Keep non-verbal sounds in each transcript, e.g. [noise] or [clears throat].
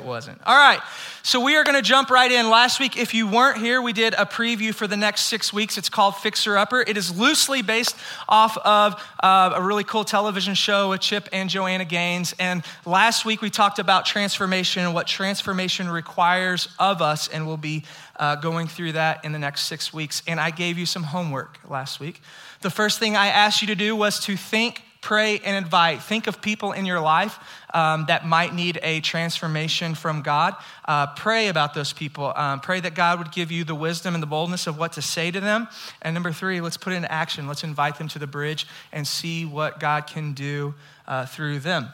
It wasn't. All right, so we are going to jump right in. Last week, if you weren't here, we did a preview for the next six weeks. It's called Fixer Upper. It is loosely based off of uh, a really cool television show with Chip and Joanna Gaines. And last week, we talked about transformation and what transformation requires of us, and we'll be uh, going through that in the next six weeks. And I gave you some homework last week. The first thing I asked you to do was to think pray and invite. Think of people in your life um, that might need a transformation from God. Uh, pray about those people. Um, pray that God would give you the wisdom and the boldness of what to say to them. And number three, let's put it into action. Let's invite them to the bridge and see what God can do uh, through them.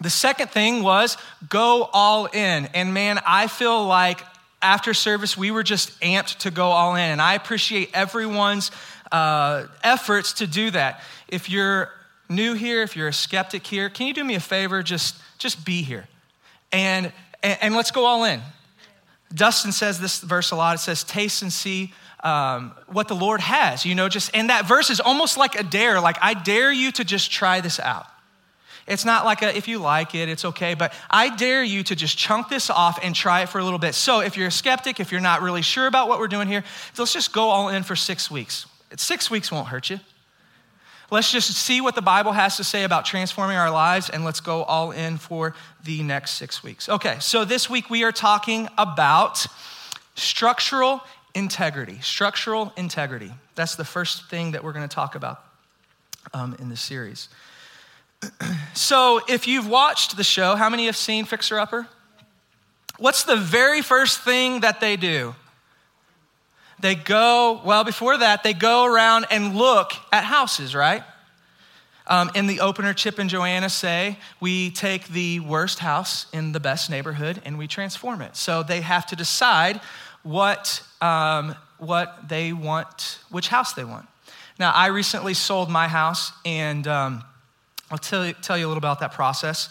The second thing was go all in. And man, I feel like after service, we were just amped to go all in. And I appreciate everyone's uh, efforts to do that. If you're new here, if you're a skeptic here, can you do me a favor? Just, just be here. And, and, and let's go all in. Dustin says this verse a lot. It says, taste and see um, what the Lord has, you know, just, and that verse is almost like a dare, like, I dare you to just try this out. It's not like a, if you like it, it's okay, but I dare you to just chunk this off and try it for a little bit. So if you're a skeptic, if you're not really sure about what we're doing here, let's just go all in for six weeks. Six weeks won't hurt you. Let's just see what the Bible has to say about transforming our lives, and let's go all in for the next six weeks. Okay, so this week we are talking about structural integrity. Structural integrity. That's the first thing that we're going to talk about um, in this series. [clears throat] so, if you've watched the show, how many have seen Fixer Upper? What's the very first thing that they do? They go, well, before that, they go around and look at houses, right? Um, in the opener, Chip and Joanna say, we take the worst house in the best neighborhood and we transform it. So they have to decide what, um, what they want, which house they want. Now, I recently sold my house, and um, I'll tell you, tell you a little about that process.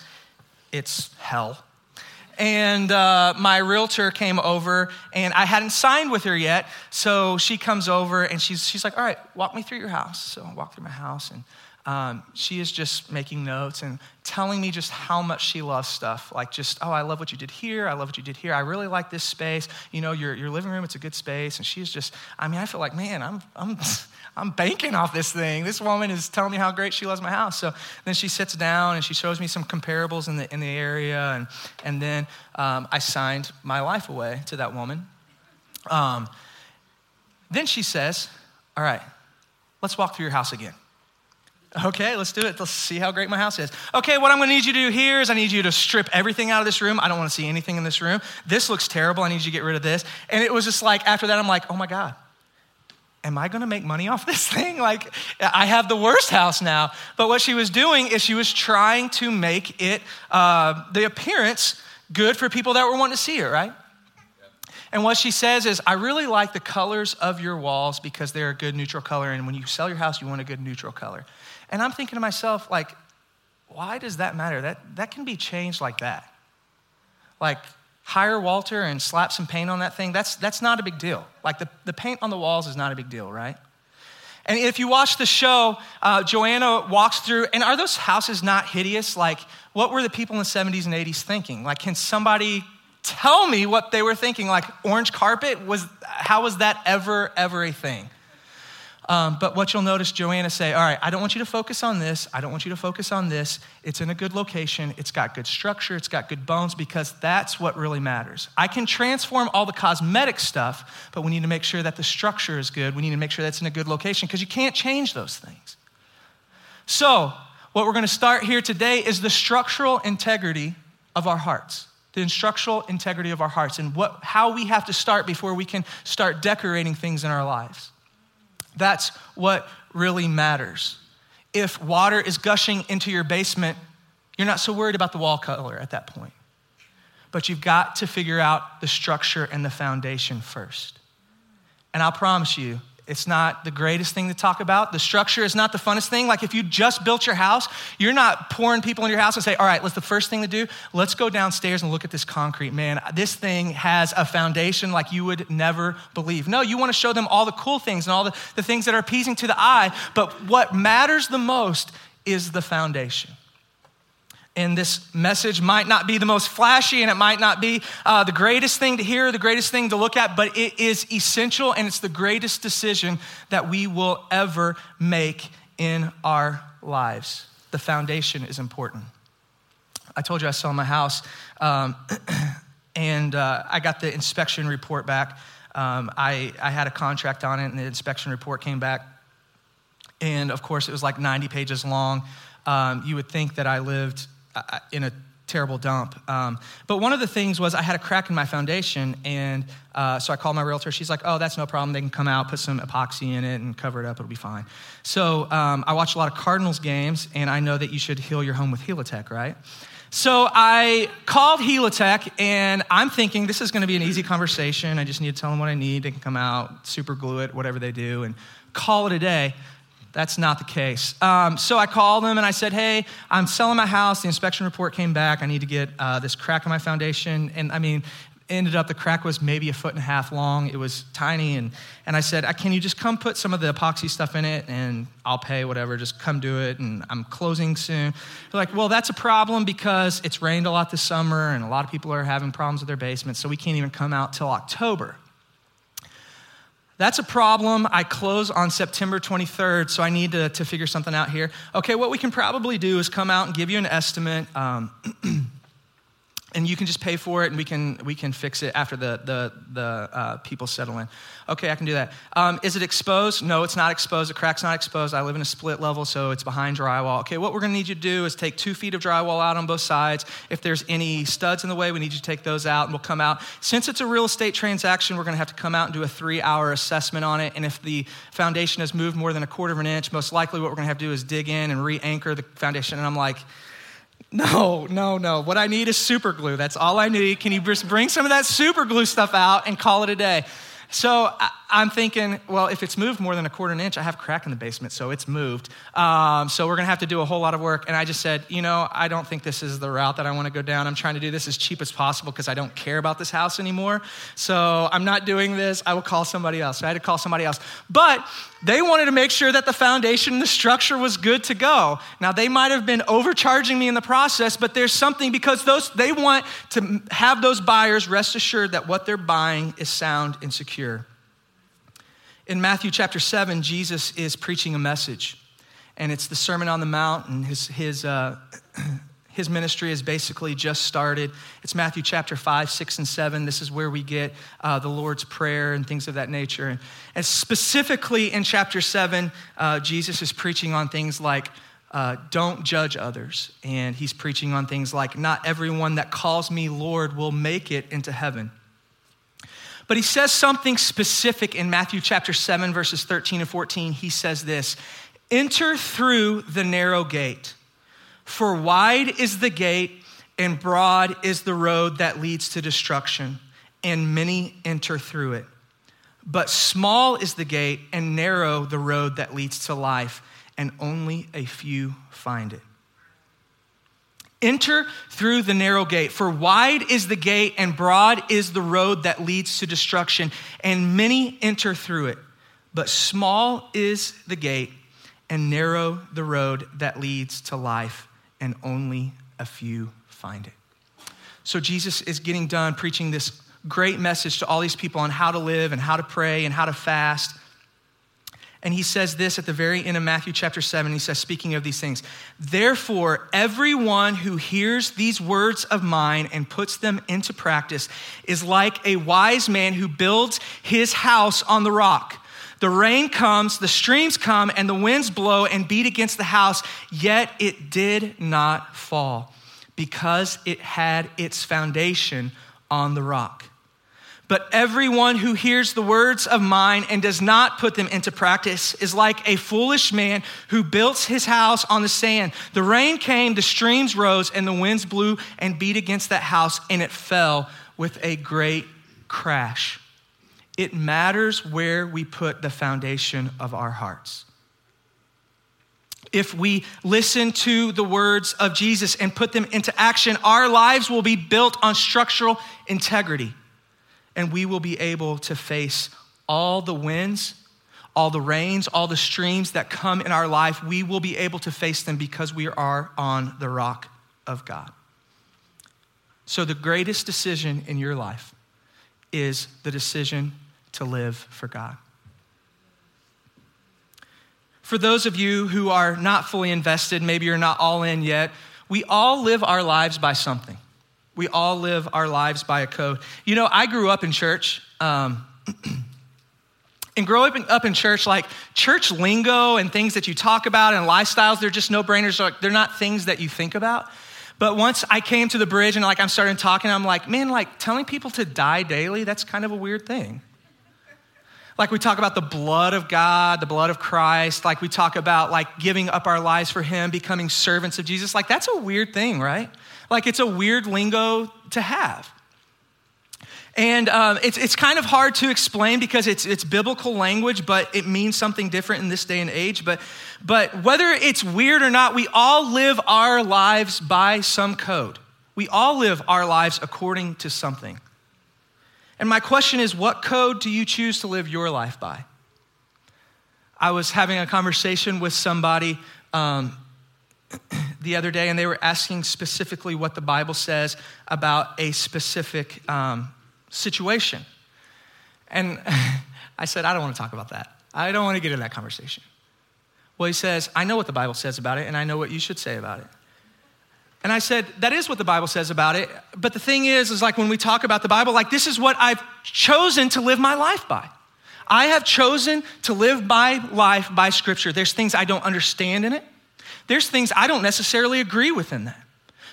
It's hell. And uh, my realtor came over, and I hadn't signed with her yet. So she comes over, and she's, she's like, All right, walk me through your house. So I walk through my house, and um, she is just making notes and telling me just how much she loves stuff. Like, just, oh, I love what you did here. I love what you did here. I really like this space. You know, your, your living room, it's a good space. And she's just, I mean, I feel like, man, I'm, I'm, [laughs] I'm banking off this thing. This woman is telling me how great she loves my house. So then she sits down and she shows me some comparables in the, in the area. And, and then um, I signed my life away to that woman. Um, then she says, All right, let's walk through your house again. Okay, let's do it. Let's see how great my house is. Okay, what I'm gonna need you to do here is I need you to strip everything out of this room. I don't wanna see anything in this room. This looks terrible. I need you to get rid of this. And it was just like, after that, I'm like, oh my God, am I gonna make money [laughs] off this thing? Like, I have the worst house now. But what she was doing is she was trying to make it, uh, the appearance, good for people that were wanting to see it, right? And what she says is, I really like the colors of your walls because they're a good neutral color. And when you sell your house, you want a good neutral color. And I'm thinking to myself, like, why does that matter? That, that can be changed like that. Like, hire Walter and slap some paint on that thing, that's, that's not a big deal. Like, the, the paint on the walls is not a big deal, right? And if you watch the show, uh, Joanna walks through, and are those houses not hideous? Like, what were the people in the 70s and 80s thinking? Like, can somebody tell me what they were thinking? Like, orange carpet was, how was that ever, ever a thing? Um, but what you'll notice Joanna say, all right, I don't want you to focus on this. I don't want you to focus on this. It's in a good location. It's got good structure. It's got good bones because that's what really matters. I can transform all the cosmetic stuff, but we need to make sure that the structure is good. We need to make sure that's in a good location because you can't change those things. So, what we're going to start here today is the structural integrity of our hearts the structural integrity of our hearts and what, how we have to start before we can start decorating things in our lives. That's what really matters. If water is gushing into your basement, you're not so worried about the wall color at that point. But you've got to figure out the structure and the foundation first. And I'll promise you, it's not the greatest thing to talk about. The structure is not the funnest thing. Like if you just built your house, you're not pouring people in your house and say, all right, let's the first thing to do, let's go downstairs and look at this concrete. Man, this thing has a foundation like you would never believe. No, you want to show them all the cool things and all the, the things that are appeasing to the eye. But what matters the most is the foundation. And this message might not be the most flashy and it might not be uh, the greatest thing to hear, the greatest thing to look at, but it is essential and it's the greatest decision that we will ever make in our lives. The foundation is important. I told you I sold my house, um, [clears throat] and uh, I got the inspection report back. Um, I, I had a contract on it, and the inspection report came back. And of course, it was like 90 pages long. Um, you would think that I lived in a terrible dump. Um, but one of the things was I had a crack in my foundation, and uh, so I called my realtor. She's like, "Oh, that's no problem. They can come out, put some epoxy in it, and cover it up. It'll be fine." So um, I watch a lot of Cardinals games, and I know that you should heal your home with Helitech, right? So I called Helitech, and I'm thinking this is going to be an easy conversation. I just need to tell them what I need. They can come out, super glue it, whatever they do, and call it a day. That's not the case. Um, so I called them and I said, Hey, I'm selling my house. The inspection report came back. I need to get uh, this crack in my foundation. And I mean, ended up the crack was maybe a foot and a half long. It was tiny. And, and I said, Can you just come put some of the epoxy stuff in it and I'll pay whatever. Just come do it. And I'm closing soon. They're like, Well, that's a problem because it's rained a lot this summer and a lot of people are having problems with their basements. So we can't even come out till October. That's a problem. I close on September 23rd, so I need to, to figure something out here. Okay, what we can probably do is come out and give you an estimate. Um, [clears throat] and you can just pay for it and we can we can fix it after the the, the uh, people settle in. Okay i can do that. Um, is it exposed? No it's not exposed. The crack's not exposed. I live in a split level so it's behind drywall. Okay what we're going to need you to do is take two feet of drywall out on both sides. If there's any studs in the way we need you to take those out and we'll come out. Since it's a real estate transaction we're going to have to come out and do a three hour assessment on it and if the foundation has moved more than a quarter of an inch most likely what we're going to have to do is dig in and re-anchor the foundation. And i'm like no, no, no. What I need is super glue. That's all I need. Can you just bring some of that super glue stuff out and call it a day? So I'm thinking, well, if it's moved more than a quarter an inch, I have crack in the basement, so it's moved. Um, so we're going to have to do a whole lot of work. And I just said, you know, I don't think this is the route that I want to go down. I'm trying to do this as cheap as possible because I don't care about this house anymore. So I'm not doing this. I will call somebody else. So I had to call somebody else. But they wanted to make sure that the foundation and the structure was good to go. Now they might have been overcharging me in the process, but there's something because those they want to have those buyers rest assured that what they're buying is sound and secure. In Matthew chapter 7, Jesus is preaching a message, and it's the Sermon on the Mount, and his, his, uh, [clears throat] his ministry has basically just started. It's Matthew chapter 5, 6, and 7. This is where we get uh, the Lord's Prayer and things of that nature. And, and specifically in chapter 7, uh, Jesus is preaching on things like uh, don't judge others. And he's preaching on things like, not everyone that calls me Lord will make it into heaven. But he says something specific in Matthew chapter 7, verses 13 and 14. He says this Enter through the narrow gate, for wide is the gate and broad is the road that leads to destruction, and many enter through it. But small is the gate and narrow the road that leads to life, and only a few find it. Enter through the narrow gate, for wide is the gate and broad is the road that leads to destruction, and many enter through it. But small is the gate and narrow the road that leads to life, and only a few find it. So Jesus is getting done preaching this great message to all these people on how to live and how to pray and how to fast. And he says this at the very end of Matthew chapter 7. He says, speaking of these things, therefore, everyone who hears these words of mine and puts them into practice is like a wise man who builds his house on the rock. The rain comes, the streams come, and the winds blow and beat against the house, yet it did not fall because it had its foundation on the rock. But everyone who hears the words of mine and does not put them into practice is like a foolish man who built his house on the sand. The rain came, the streams rose, and the winds blew and beat against that house, and it fell with a great crash. It matters where we put the foundation of our hearts. If we listen to the words of Jesus and put them into action, our lives will be built on structural integrity and we will be able to face all the winds, all the rains, all the streams that come in our life. We will be able to face them because we are on the rock. of God. So, the greatest decision in your life is the decision to live for God. For those of you who are not fully invested, maybe you're not all in yet, we all live our lives by something. We all live our lives by a code. You know, I grew up in church. Um, [clears throat] and growing up in church, like church lingo and things that you talk about and lifestyles, they're just no brainers. They're not things that you think about. But once I came to the bridge and like I'm starting talking, I'm like, man, like telling people to die daily, that's kind of a weird thing. Like we talk about the blood of God, the blood of Christ, like we talk about like giving up our lives for him, becoming servants of Jesus. Like that's a weird thing, right? Like it's a weird lingo to have. And um, it's, it's kind of hard to explain because it's, it's biblical language, but it means something different in this day and age. But, but whether it's weird or not, we all live our lives by some code. We all live our lives according to something. And my question is what code do you choose to live your life by? I was having a conversation with somebody um, [clears throat] the other day, and they were asking specifically what the Bible says about a specific um, situation. And [laughs] I said, I don't want to talk about that. I don't want to get into that conversation. Well, he says, I know what the Bible says about it, and I know what you should say about it. And I said, that is what the Bible says about it. But the thing is, is like when we talk about the Bible, like this is what I've chosen to live my life by. I have chosen to live my life by Scripture. There's things I don't understand in it, there's things I don't necessarily agree with in that.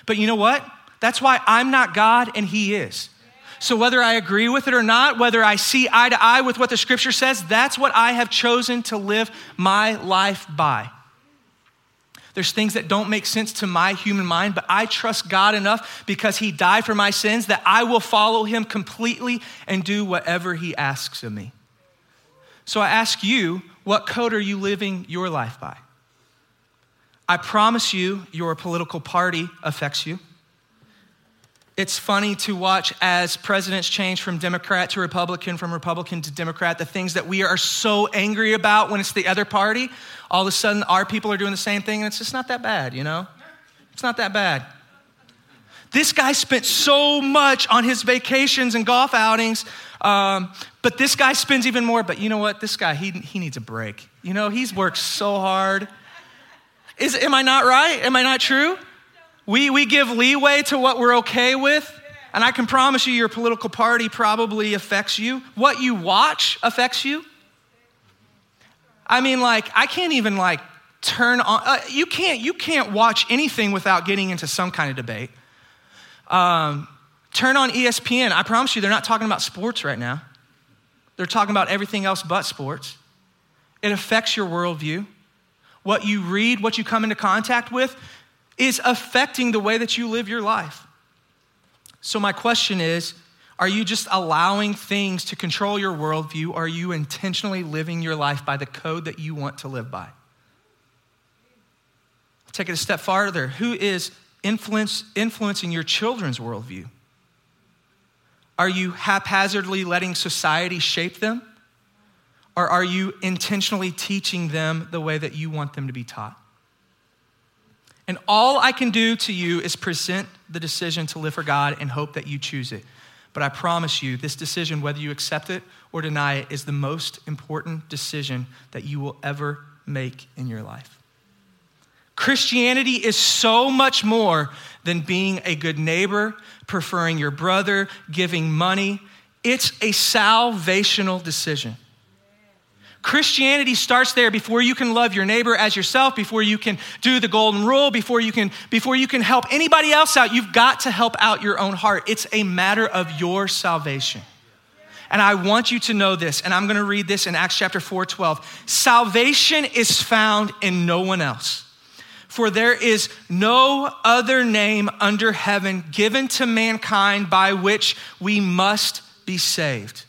But you know what? That's why I'm not God and He is. So, whether I agree with it or not, whether I see eye to eye with what the scripture says, that's what I have chosen to live my life by. There's things that don't make sense to my human mind, but I trust God enough because He died for my sins that I will follow Him completely and do whatever He asks of me. So, I ask you, what code are you living your life by? I promise you, your political party affects you. It's funny to watch as presidents change from Democrat to Republican, from Republican to Democrat, the things that we are so angry about when it's the other party, all of a sudden our people are doing the same thing, and it's just not that bad, you know? It's not that bad. This guy spent so much on his vacations and golf outings, um, but this guy spends even more. But you know what? This guy, he, he needs a break. You know, he's worked so hard. Is, am I not right? Am I not true? We, we give leeway to what we're okay with. And I can promise you, your political party probably affects you. What you watch affects you. I mean, like, I can't even like turn on. Uh, you can't. You can't watch anything without getting into some kind of debate. Um, turn on ESPN. I promise you, they're not talking about sports right now. They're talking about everything else but sports. It affects your worldview. What you read, what you come into contact with, is affecting the way that you live your life. So, my question is are you just allowing things to control your worldview? Or are you intentionally living your life by the code that you want to live by? Take it a step farther. Who is influence, influencing your children's worldview? Are you haphazardly letting society shape them? Or are you intentionally teaching them the way that you want them to be taught? And all I can do to you is present the decision to live for God and hope that you choose it. But I promise you, this decision, whether you accept it or deny it, is the most important decision that you will ever make in your life. Christianity is so much more than being a good neighbor, preferring your brother, giving money. It's a salvational decision. Christianity starts there before you can love your neighbor as yourself, before you can do the golden rule, before you can before you can help anybody else out, you've got to help out your own heart. It's a matter of your salvation. And I want you to know this, and I'm going to read this in Acts chapter 4, 12. Salvation is found in no one else. For there is no other name under heaven given to mankind by which we must be saved.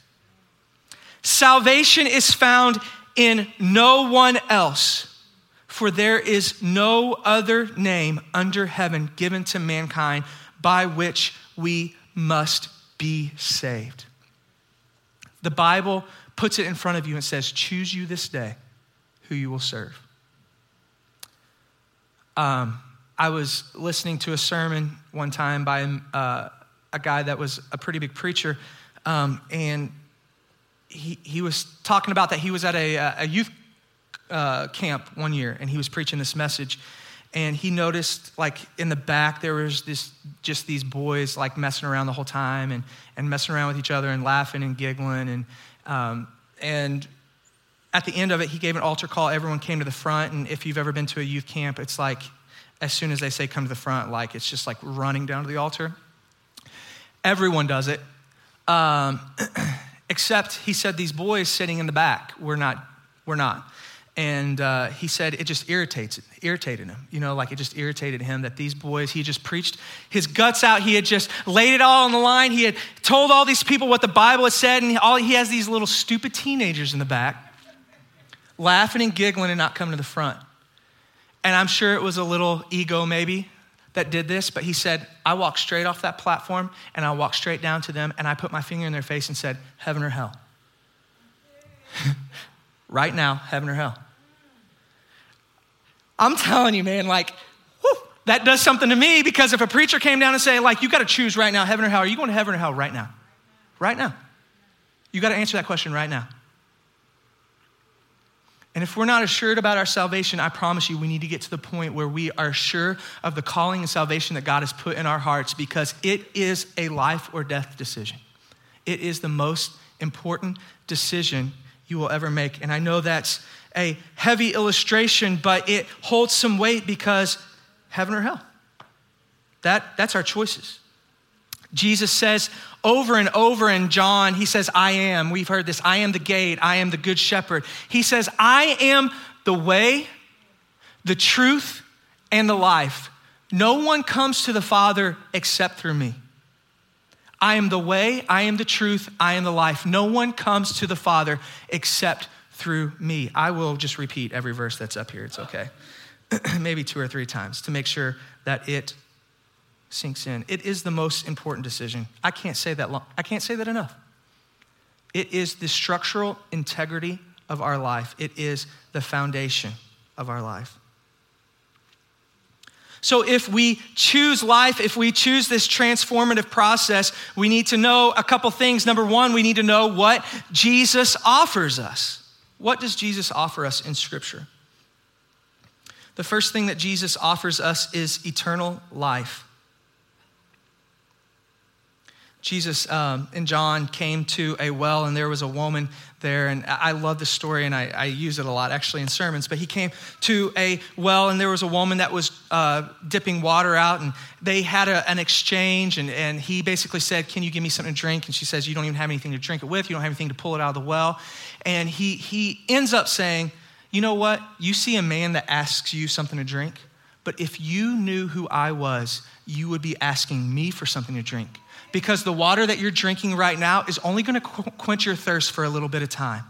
Salvation is found in no one else, for there is no other name under heaven given to mankind by which we must be saved. The Bible puts it in front of you and says, Choose you this day who you will serve. Um, I was listening to a sermon one time by uh, a guy that was a pretty big preacher, um, and he, he was talking about that he was at a, a youth uh, camp one year and he was preaching this message and he noticed like in the back there was this just these boys like messing around the whole time and, and messing around with each other and laughing and giggling and um, and at the end of it he gave an altar call. Everyone came to the front and if you've ever been to a youth camp it's like as soon as they say come to the front like it's just like running down to the altar. Everyone does it. Um, [clears throat] except he said these boys sitting in the back we're not we're not. And uh, he said it just irritates irritated him you know like it just irritated him that these boys he just preached his guts out. He had just laid it all on the line. He had told all these people what the bible had said and all he has these little stupid teenagers in the back laughing and giggling and not coming to the front. And i'm sure it was a little ego maybe that did this but he said i walked straight off that platform and i walked straight down to them and i put my finger in their face and said heaven or hell [laughs] right now, heaven or hell. I'm telling you, man, like, whew, that does something to me because if a preacher came down and say, like, you got to choose right now, heaven or hell, are you going to heaven or hell right now? Right now. You got to answer that question right now. And if we're not assured about our salvation, I promise you, we need to get to the point where we are sure of the calling and salvation that God has put in our hearts because it is a life or death decision. It is the most important decision you will ever make. And I know that's a heavy illustration, but it holds some weight because heaven or hell. That, that's our choices. Jesus says over and over in John, he says, I am. We've heard this I am the gate, I am the good shepherd. He says, I am the way, the truth, and the life. No one comes to the Father except through me. I am the way, I am the truth, I am the life. No one comes to the Father except through me. I will just repeat every verse that's up here. It's okay. [clears throat] Maybe two or three times to make sure that it sinks in. It is the most important decision. I can't say that long. I can't say that enough. It is the structural integrity of our life. It is the foundation of our life. So, if we choose life, if we choose this transformative process, we need to know a couple things. Number one, we need to know what Jesus offers us. What does Jesus offer us in Scripture? The first thing that Jesus offers us is eternal life. Jesus um, and John came to a well, and there was a woman there. And I love this story, and I, I, use it a lot actually in sermons. But he came to a well, and there was a woman that was uh, dipping water out, and they had a, an exchange. And, and he basically said, Can you give me something to drink? And she says, You don't even have anything to drink it with, you don't have anything to pull it out of the well. And he, he ends up saying, You know what? You see a man that asks you something to drink, but if you knew who I was, you would be asking me for something to drink because the water that you're drinking right now is only going to quench your thirst for a little bit of time.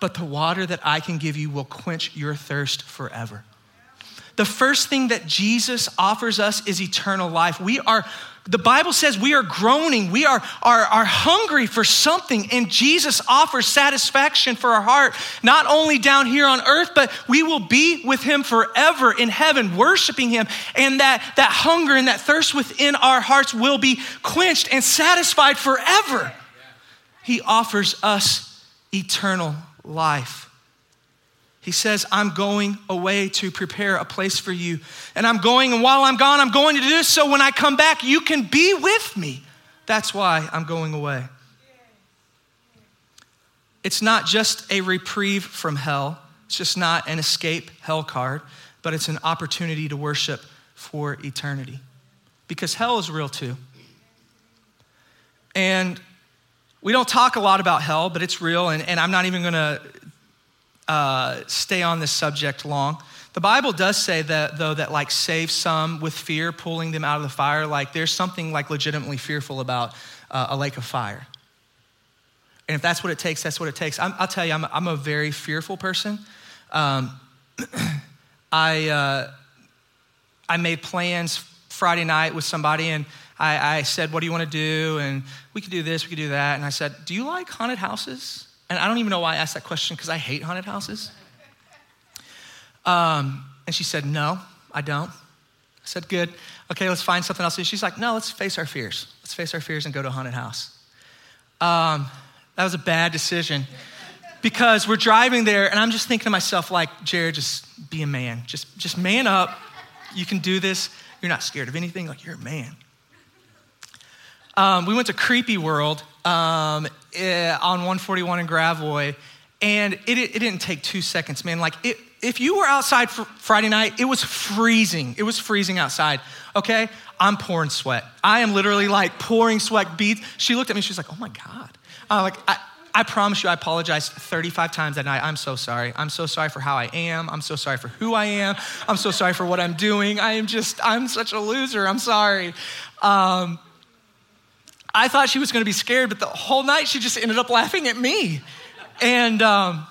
But the water that I can give you will quench your thirst forever. The first thing that Jesus offers us is eternal life. We are the Bible says we are groaning, we are, are, are hungry for something, and Jesus offers satisfaction for our heart, not only down here on earth, but we will be with Him forever in heaven, worshiping Him. And that, that hunger and that thirst within our hearts will be quenched and satisfied forever. He offers us eternal life. He says, I'm going away to prepare a place for you. And I'm going, and while I'm gone, I'm going to do this so when I come back, you can be with me. That's why I'm going away. It's not just a reprieve from hell, it's just not an escape hell card, but it's an opportunity to worship for eternity. Because hell is real too. And we don't talk a lot about hell, but it's real, and, and I'm not even gonna uh, stay on this subject long. The Bible does say that, though, that like save some with fear, pulling them out of the fire. Like there's something like legitimately fearful about uh, a lake of fire. And if that's what it takes, that's what it takes. i will tell you, I'm, I'm, a very fearful person. Um, [clears throat] I, uh, I made plans Friday night with somebody, and I, I said, What do you want to do? And we could do this, we could do that. And I said, Do you like haunted houses? And I don't even know why I asked that question because I hate haunted houses. Um, and she said, No, I don't. I said, Good. Okay, let's find something else. And She's like, No, let's face our fears. Let's face our fears and go to a haunted house. Um, that was a bad decision because we're driving there and I'm just thinking to myself, like, Jared, just be a man. Just, just man up. You can do this. You're not scared of anything. Like, you're a man. Um, we went to Creepy World um, eh, on 141 in Gravois, and it, it, didn't take two seconds, man. Like, it, if you were outside for Friday night, it was freezing. It was freezing outside, okay? I'm pouring sweat. I am literally like pouring sweat beads. She looked at me, she was like, oh my God. I'm like, I, I promise you, I apologized 35 times that night. I'm so sorry. I'm so sorry for how I am. I'm so sorry for who I am. I'm so sorry for what I'm doing. I am just, I'm such a loser. I'm sorry. Um, I thought she was going to be scared, but the whole night she just ended up laughing at me. And um,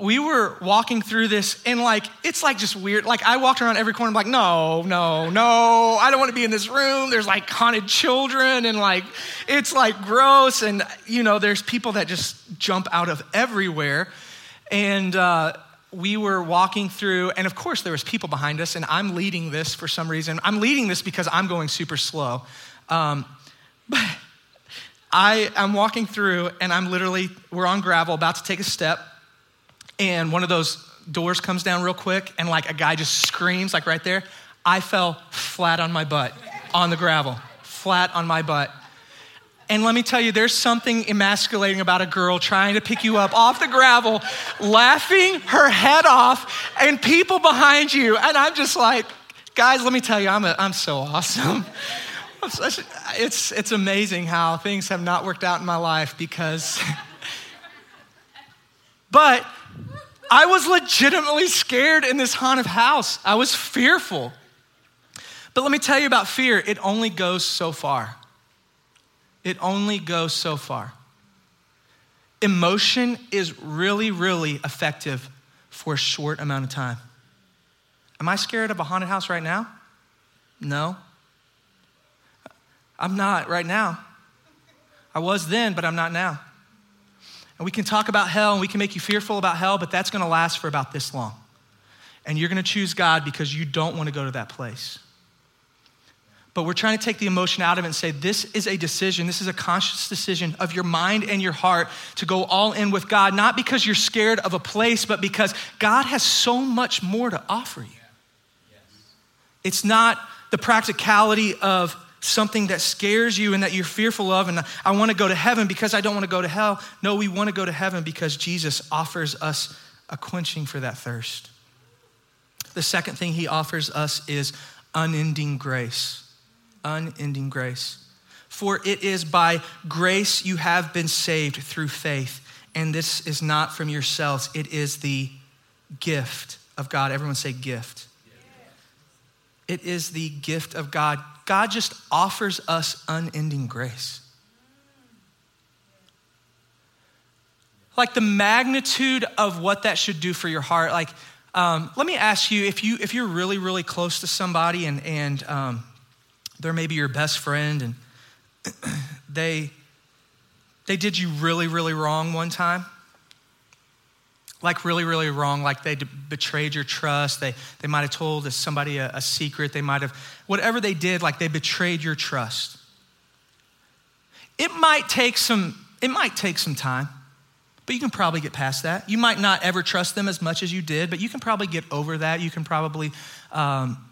we were walking through this, and like, it's like just weird. Like, I walked around every corner, I'm like, no, no, no, I don't want to be in this room. There's like haunted children, and like, it's like gross. And, you know, there's people that just jump out of everywhere. And, uh, we were walking through and of course there was people behind us and i'm leading this for some reason i'm leading this because i'm going super slow um, but I am walking through and I'm literally, we're on gravel, about to take a step, and one of those doors comes down real quick, and like a guy just screams, like right there. I fell flat on my butt on the gravel, flat on my butt. And let me tell you, there's something emasculating about a girl trying to pick you up off the gravel, laughing her head off, and people behind you. And I'm just like, guys, let me tell you, I'm, a, I'm so awesome. [laughs] it's, it's amazing how things have not worked out in my life because, [laughs] but I was legitimately scared in this haunted house. I was fearful. But let me tell you about fear it only goes so far. It only goes so far. Emotion is really, really effective for a short amount of time. Am I scared of a haunted house right now? No. I'm not right now. I was then, but I'm not now. And we can talk about hell and we can make you fearful about hell, but that's going to last for about this long. And you're going to choose God because you don't want to go to that place. But we're trying to take the emotion out of it and say, this is a decision, this is a conscious decision of your mind and your heart to go all in with God, not because you're scared of a place, but because God has so much more to offer you. It's not the practicality of something that scares you and that you're fearful of, and I want to go to heaven because I don't want to go to hell. No, we want to go to heaven because Jesus offers us a quenching for that thirst. The second thing he offers us is unending grace. Unending grace. For it is by grace you have been saved through faith, and this is not from yourselves, it is the gift of God. Everyone say gift. It is the gift of God. God just offers us unending grace. Like the magnitude of what that should do for your heart. Like, um, let me ask you if, you if you're really, really close to somebody and, and um, they're maybe your best friend and [clears throat] they, they did you really, really wrong one time like really, really wrong, like they betrayed your trust. They, they might have told somebody a, a secret. They might have, whatever they did, like they betrayed your trust. It might take some, it might take some time, but you can probably get past that. You might not ever trust them as much as you did, but you can probably get over that. You can probably, um,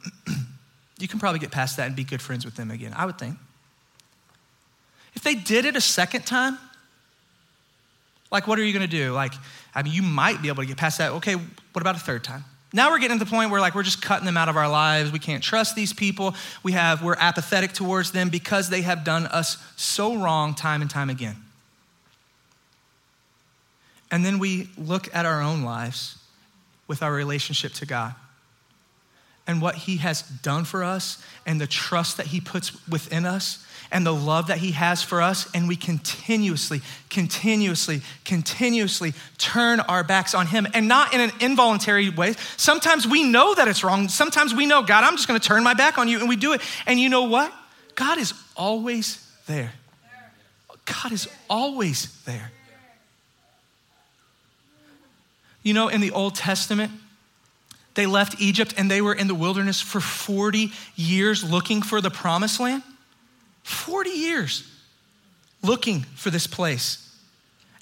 [clears throat] you can probably get past that and be good friends with them again, I would think. If they did it a second time, like, what are you gonna do? Like, I mean, you might be able to get past that. Okay, what about a third time? Now we're getting to the point where like we're just cutting them out of our lives. We can't trust these people. We have we're apathetic towards them because they have done us so wrong time and time again. And then we look at our own lives with our relationship to God and what he has done for us and the trust that he puts within us and the love that He has for us, and we continuously, continuously, continuously turn our backs on Him and not in an involuntary way. Sometimes we know that it's wrong. Sometimes we know, God, I'm just gonna turn my back on you, and we do it. And you know what? God is always there. God is always there. You know, in the Old Testament, they left Egypt and they were in the wilderness for 40 years looking for the promised land. 40 years looking for this place.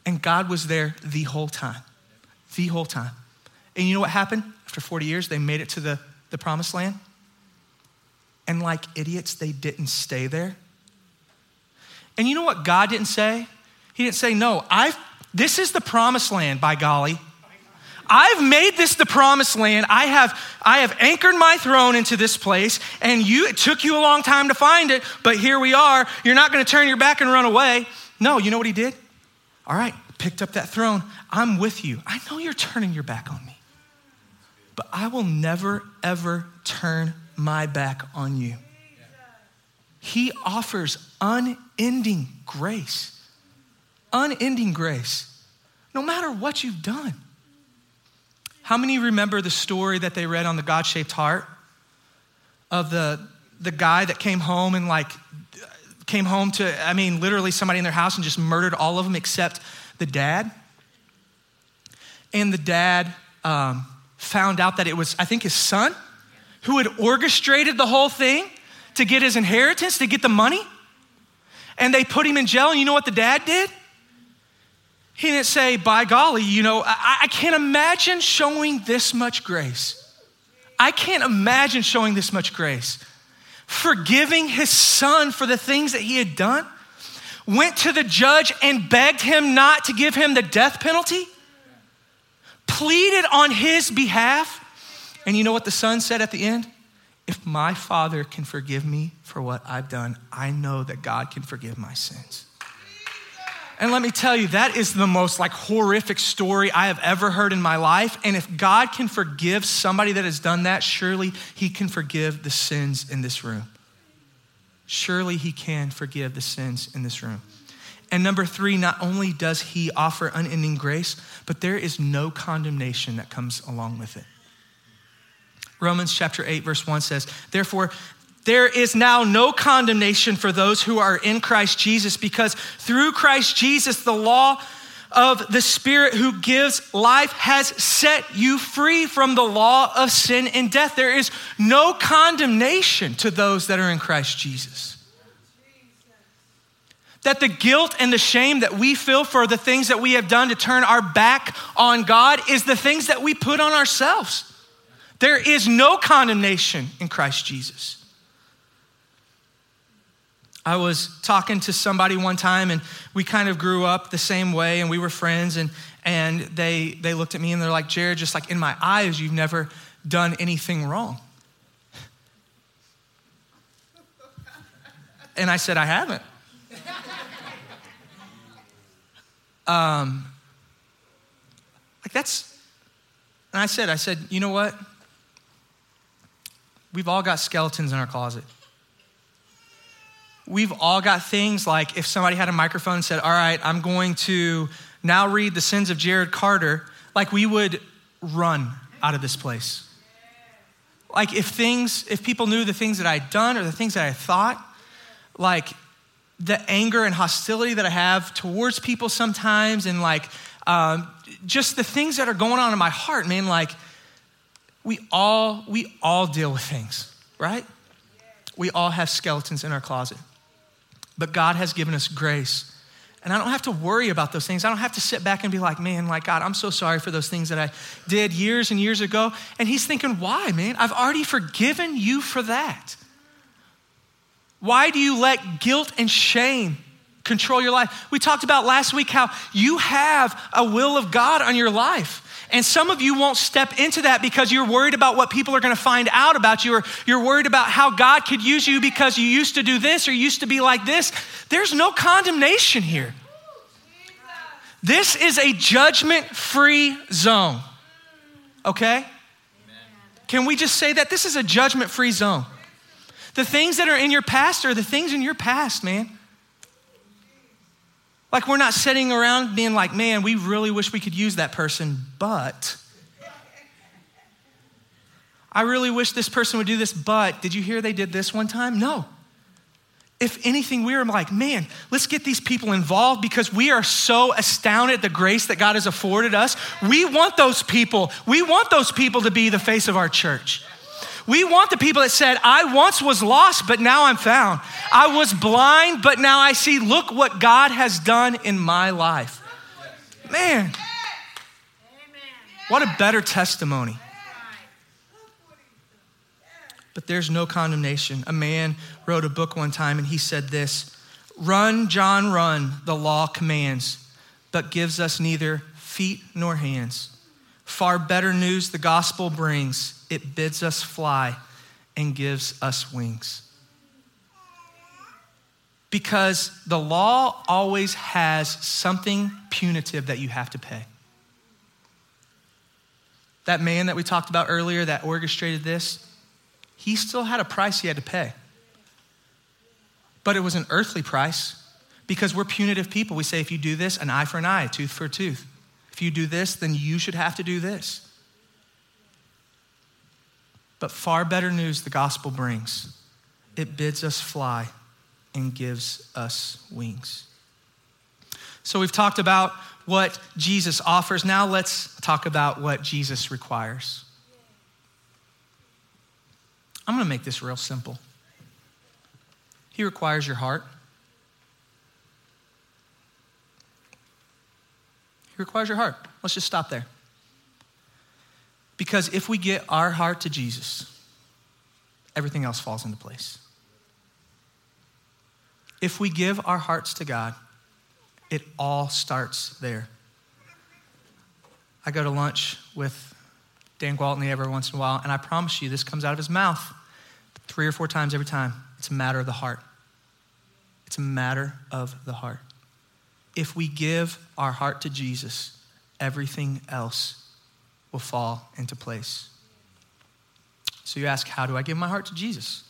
And God was there the whole time. The whole time. And you know what happened? After 40 years, they made it to the, the promised land. And like idiots, they didn't stay there. And you know what God didn't say? He didn't say, No, I've, this is the promised land, by golly. I've made this the promised land. I have, I have anchored my throne into this place, and you, it took you a long time to find it, but here we are. You're not going to turn your back and run away. No, you know what he did? All right, picked up that throne. I'm with you. I know you're turning your back on me, but I will never, ever turn my back on you. He offers unending grace. Unending grace. No matter what you've done. How many remember the story that they read on the God shaped heart of the, the guy that came home and like came home to, I mean, literally somebody in their house and just murdered all of them except the dad? And the dad um, found out that it was, I think, his son who had orchestrated the whole thing to get his inheritance, to get the money. And they put him in jail. And you know what the dad did? He didn't say, by golly, you know, I, I can't imagine showing this much grace. I can't imagine showing this much grace. Forgiving his son for the things that he had done, went to the judge and begged him not to give him the death penalty, pleaded on his behalf. And you know what the son said at the end? If my father can forgive me for what I've done, I know that God can forgive my sins. And let me tell you, that is the most like horrific story I have ever heard in my life. And if God can forgive somebody that has done that, surely He can forgive the sins in this room. Surely He can forgive the sins in this room. And number three, not only does He offer unending grace, but there is no condemnation that comes along with it. Romans chapter 8, verse 1 says, Therefore, there is now no condemnation for those who are in Christ Jesus because through Christ Jesus, the law of the Spirit who gives life has set you free from the law of sin and death. There is no condemnation to those that are in Christ Jesus. That the guilt and the shame that we feel for the things that we have done to turn our back on God is the things that we put on ourselves. There is no condemnation in Christ Jesus. I was talking to somebody one time and we kind of grew up the same way and we were friends and, and they, they looked at me and they're like, Jared, just like in my eyes, you've never done anything wrong. And I said, I haven't. Um, like that's, and I said, I said, you know what? We've all got skeletons in our closet. We've all got things like if somebody had a microphone and said, All right, I'm going to now read the sins of Jared Carter, like we would run out of this place. Like if things, if people knew the things that I'd done or the things that I thought, like the anger and hostility that I have towards people sometimes, and like um, just the things that are going on in my heart, man, like we all, we all deal with things, right? We all have skeletons in our closet. But God has given us grace. And I don't have to worry about those things. I don't have to sit back and be like, man, like, God, I'm so sorry for those things that I did years and years ago. And He's thinking, why, man? I've already forgiven you for that. Why do you let guilt and shame control your life? We talked about last week how you have a will of God on your life. And some of you won't step into that because you're worried about what people are going to find out about you, or you're worried about how God could use you because you used to do this or used to be like this. There's no condemnation here. This is a judgment free zone. Okay? Can we just say that? This is a judgment free zone. The things that are in your past are the things in your past, man. Like we're not sitting around being like, man, we really wish we could use that person, but I really wish this person would do this, but did you hear they did this one time? No. if anything, we are like, man, let's get these people involved because we are so astounded at the grace that God has afforded us. We want those people, we want those people to be the face of our church. We want the people that said, I once was lost, but now I'm found. I was blind, but now I see. Look what God has done in my life. Man, what a better testimony. But there's no condemnation. A man wrote a book one time and he said this Run, John, run, the law commands, but gives us neither feet nor hands. Far better news the gospel brings. It bids us fly and gives us wings. Because the law always has something punitive that you have to pay. That man that we talked about earlier that orchestrated this, he still had a price he had to pay. But it was an earthly price because we're punitive people. We say, if you do this, an eye for an eye, tooth for a tooth. If you do this, then you should have to do this. But far better news the gospel brings it bids us fly and gives us wings. So we've talked about what Jesus offers. Now let's talk about what Jesus requires. I'm going to make this real simple. He requires your heart. He requires your heart. Let's just stop there. Because if we get our heart to Jesus, everything else falls into place. If we give our hearts to God, it all starts there. I go to lunch with Dan Gwaltney every once in a while, and I promise you, this comes out of his mouth three or four times every time. It's a matter of the heart. It's a matter of the heart. If we give our heart to Jesus, everything else will fall into place. So you ask, How do I give my heart to Jesus?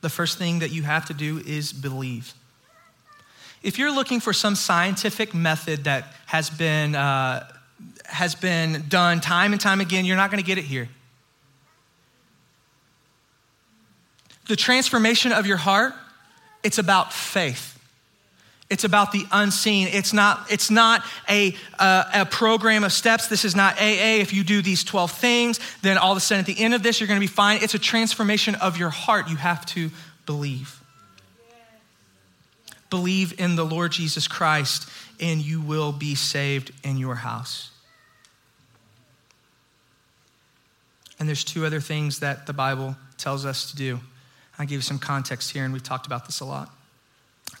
The first thing that you have to do is believe. If you're looking for some scientific method that has been, uh, has been done time and time again, you're not going to get it here. The transformation of your heart, it's about faith. It's about the unseen. It's not, it's not a, uh, a program of steps. This is not AA. If you do these 12 things, then all of a sudden at the end of this, you're going to be fine. It's a transformation of your heart. You have to believe. Believe in the Lord Jesus Christ, and you will be saved in your house. And there's two other things that the Bible tells us to do. I'll give you some context here, and we've talked about this a lot.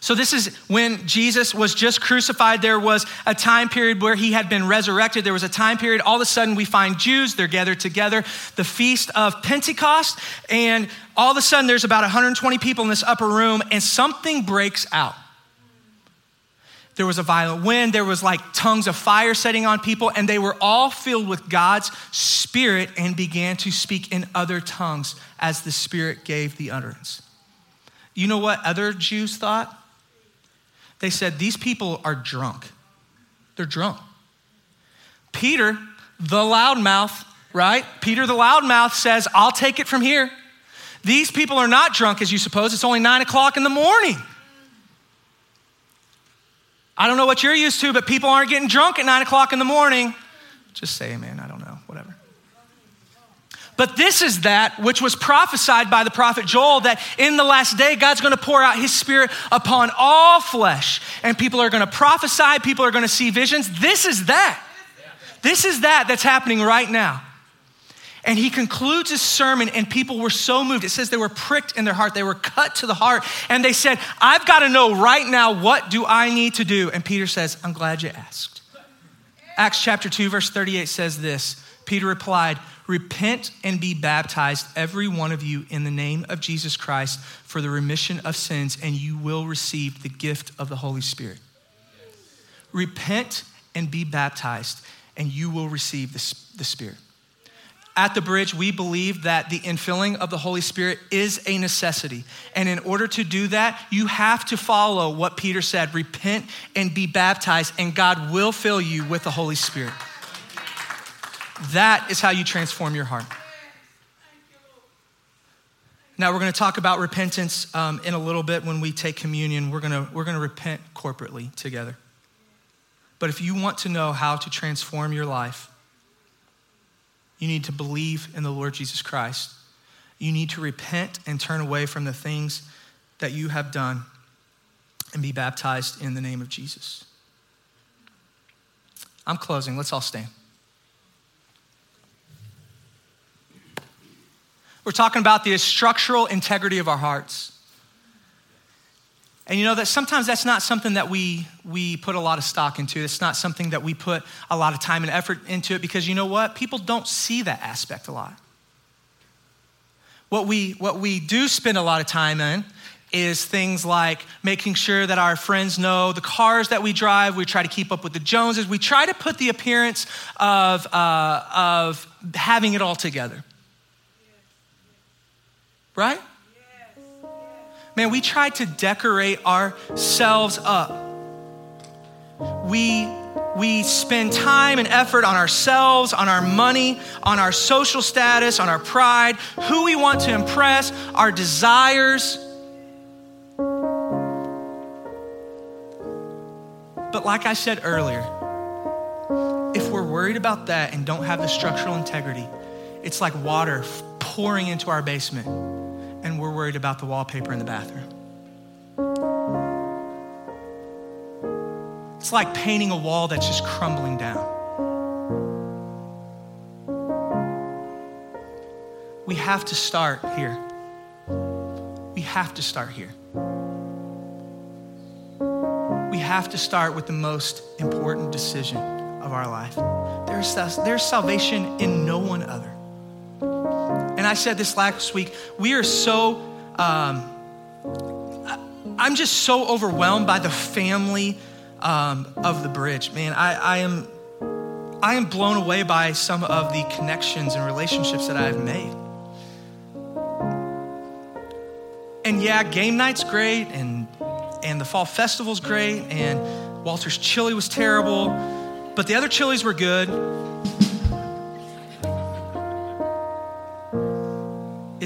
So, this is when Jesus was just crucified. There was a time period where he had been resurrected. There was a time period, all of a sudden, we find Jews, they're gathered together, the feast of Pentecost, and all of a sudden, there's about 120 people in this upper room, and something breaks out. There was a violent wind, there was like tongues of fire setting on people, and they were all filled with God's Spirit and began to speak in other tongues as the Spirit gave the utterance. You know what other Jews thought? They said, These people are drunk. They're drunk. Peter, the loudmouth, right? Peter, the loudmouth, says, I'll take it from here. These people are not drunk as you suppose. It's only nine o'clock in the morning. I don't know what you're used to, but people aren't getting drunk at nine o'clock in the morning. Just say amen. I don't know. Whatever. But this is that which was prophesied by the prophet Joel that in the last day, God's going to pour out his spirit upon all flesh. And people are going to prophesy, people are going to see visions. This is that. This is that that's happening right now. And he concludes his sermon, and people were so moved. It says they were pricked in their heart, they were cut to the heart. And they said, I've got to know right now what do I need to do? And Peter says, I'm glad you asked. Acts chapter 2, verse 38 says this Peter replied, Repent and be baptized, every one of you, in the name of Jesus Christ for the remission of sins, and you will receive the gift of the Holy Spirit. Repent and be baptized, and you will receive the, the Spirit. At the bridge, we believe that the infilling of the Holy Spirit is a necessity. And in order to do that, you have to follow what Peter said repent and be baptized, and God will fill you with the Holy Spirit. That is how you transform your heart. Now, we're going to talk about repentance um, in a little bit when we take communion. We're going to, we're going to repent corporately together. But if you want to know how to transform your life, you need to believe in the Lord Jesus Christ. You need to repent and turn away from the things that you have done and be baptized in the name of Jesus. I'm closing. Let's all stand. We're talking about the structural integrity of our hearts. And you know that sometimes that's not something that we, we put a lot of stock into. It's not something that we put a lot of time and effort into it because you know what? People don't see that aspect a lot. What we, what we do spend a lot of time in is things like making sure that our friends know the cars that we drive. We try to keep up with the Joneses. We try to put the appearance of, uh, of having it all together right? Man, we try to decorate ourselves up. We, we spend time and effort on ourselves, on our money, on our social status, on our pride, who we want to impress, our desires. But like I said earlier, if we're worried about that and don't have the structural integrity, it's like water pouring into our basement and we're worried about the wallpaper in the bathroom. It's like painting a wall that's just crumbling down. We have to start here. We have to start here. We have to start with the most important decision of our life. There's, there's salvation in no one other. I said this last week we are so, um, I'm just so overwhelmed by the family um, of the bridge. Man, I, I, am, I am blown away by some of the connections and relationships that I've made. And yeah, game night's great, and, and the fall festival's great, and Walter's chili was terrible, but the other chilies were good.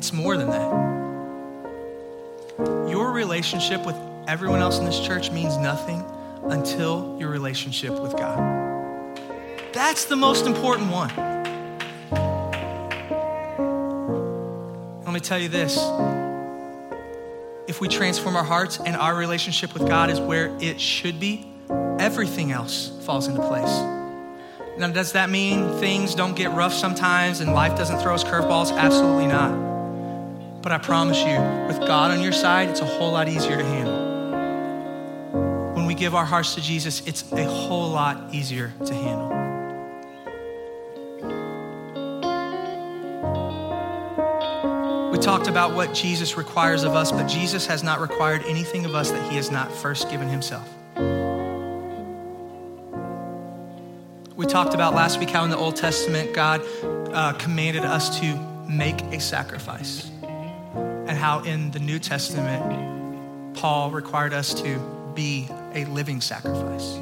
It's more than that. Your relationship with everyone else in this church means nothing until your relationship with God. That's the most important one. Let me tell you this if we transform our hearts and our relationship with God is where it should be, everything else falls into place. Now, does that mean things don't get rough sometimes and life doesn't throw us curveballs? Absolutely not. But I promise you, with God on your side, it's a whole lot easier to handle. When we give our hearts to Jesus, it's a whole lot easier to handle. We talked about what Jesus requires of us, but Jesus has not required anything of us that he has not first given himself. We talked about last week how in the Old Testament God uh, commanded us to make a sacrifice how in the New Testament, Paul required us to be a living sacrifice.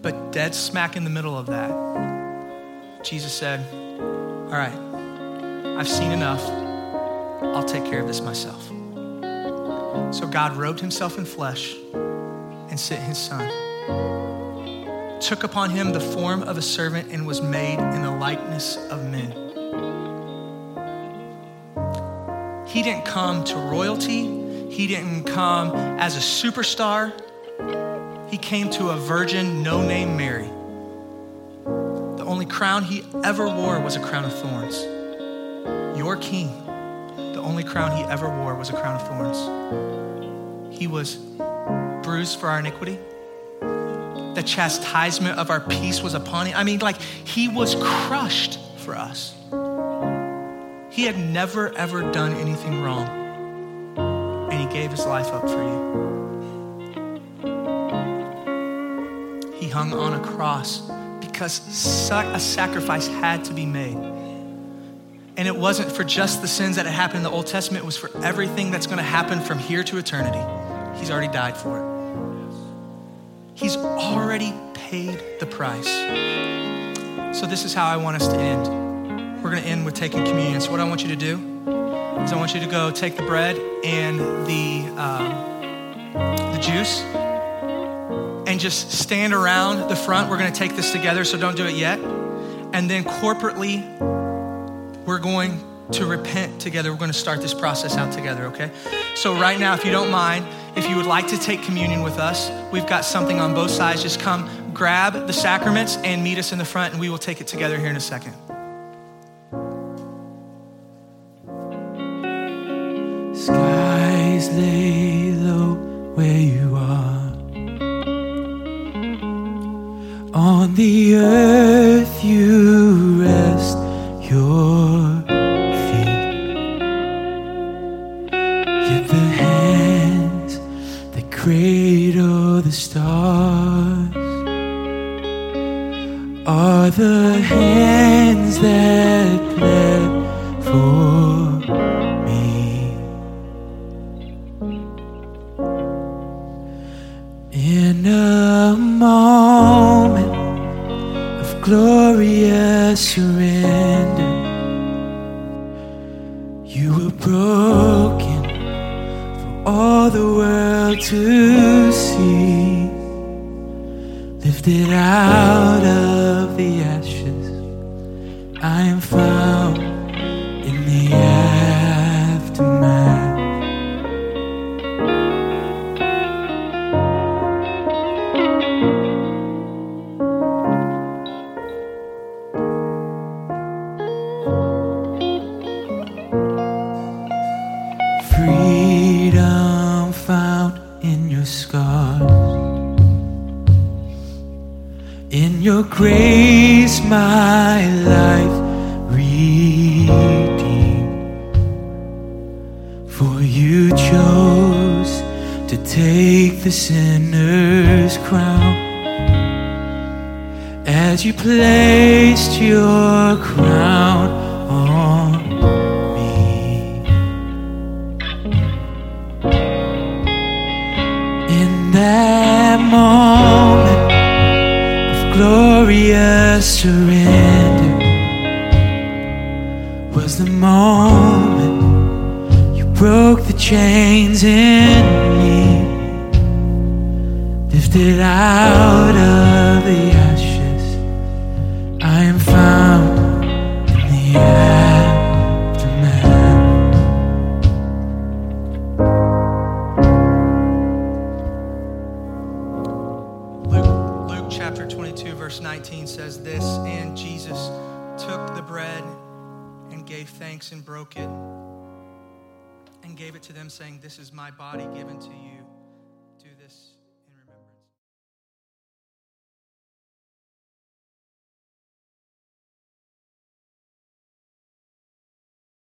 But dead smack in the middle of that, Jesus said, All right, I've seen enough. I'll take care of this myself. So God robed himself in flesh and sent his son. Took upon him the form of a servant and was made in the likeness of men. He didn't come to royalty, he didn't come as a superstar. He came to a virgin, no name Mary. The only crown he ever wore was a crown of thorns. Your king, the only crown he ever wore was a crown of thorns. He was bruised for our iniquity, The chastisement of our peace was upon him. I mean, like, he was crushed for us. He had never, ever done anything wrong. And he gave his life up for you. He hung on a cross because such a sacrifice had to be made. And it wasn't for just the sins that had happened in the Old Testament, it was for everything that's going to happen from here to eternity. He's already died for it. He's already paid the price. So, this is how I want us to end. We're going to end with taking communion. So, what I want you to do is I want you to go take the bread and the, um, the juice and just stand around the front. We're going to take this together, so don't do it yet. And then corporately, we're going to repent together. We're going to start this process out together, okay? So, right now, if you don't mind, if you would like to take communion with us, we've got something on both sides. Just come grab the sacraments and meet us in the front, and we will take it together here in a second. Where grace my life redeemed. For you chose to take the sinner's crown as you placed your crown on me. In that moment glorious surrender was the moment you broke the chains in me, lifted out of the and broke it and gave it to them, saying, This is my body given to you.